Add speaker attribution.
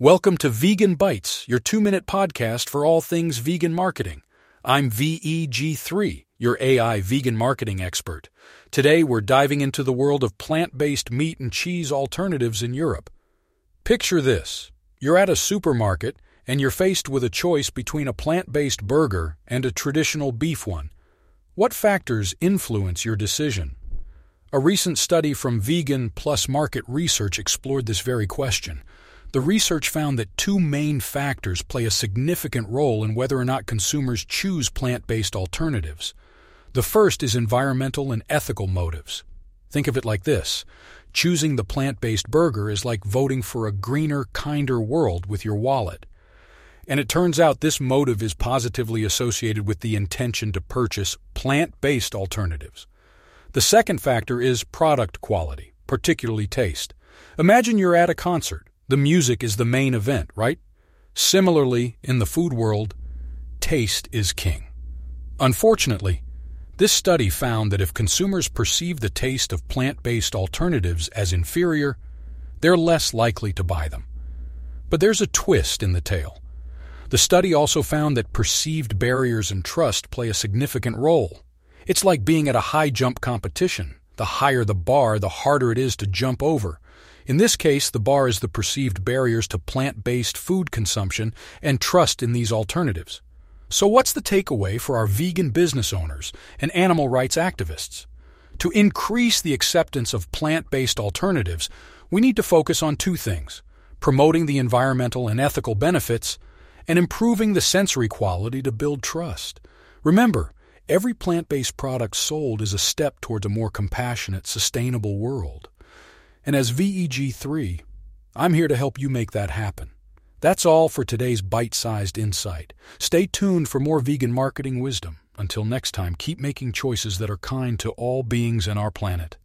Speaker 1: Welcome to Vegan Bites, your two minute podcast for all things vegan marketing. I'm VEG3, your AI vegan marketing expert. Today, we're diving into the world of plant based meat and cheese alternatives in Europe. Picture this you're at a supermarket and you're faced with a choice between a plant based burger and a traditional beef one. What factors influence your decision? A recent study from Vegan Plus Market Research explored this very question. The research found that two main factors play a significant role in whether or not consumers choose plant based alternatives. The first is environmental and ethical motives. Think of it like this choosing the plant based burger is like voting for a greener, kinder world with your wallet. And it turns out this motive is positively associated with the intention to purchase plant based alternatives. The second factor is product quality, particularly taste. Imagine you're at a concert. The music is the main event, right? Similarly, in the food world, taste is king. Unfortunately, this study found that if consumers perceive the taste of plant based alternatives as inferior, they're less likely to buy them. But there's a twist in the tale. The study also found that perceived barriers and trust play a significant role. It's like being at a high jump competition. The higher the bar, the harder it is to jump over. In this case, the bar is the perceived barriers to plant based food consumption and trust in these alternatives. So, what's the takeaway for our vegan business owners and animal rights activists? To increase the acceptance of plant based alternatives, we need to focus on two things promoting the environmental and ethical benefits, and improving the sensory quality to build trust. Remember, every plant based product sold is a step towards a more compassionate, sustainable world. And as VEG3, I'm here to help you make that happen. That's all for today's bite sized insight. Stay tuned for more vegan marketing wisdom. Until next time, keep making choices that are kind to all beings in our planet.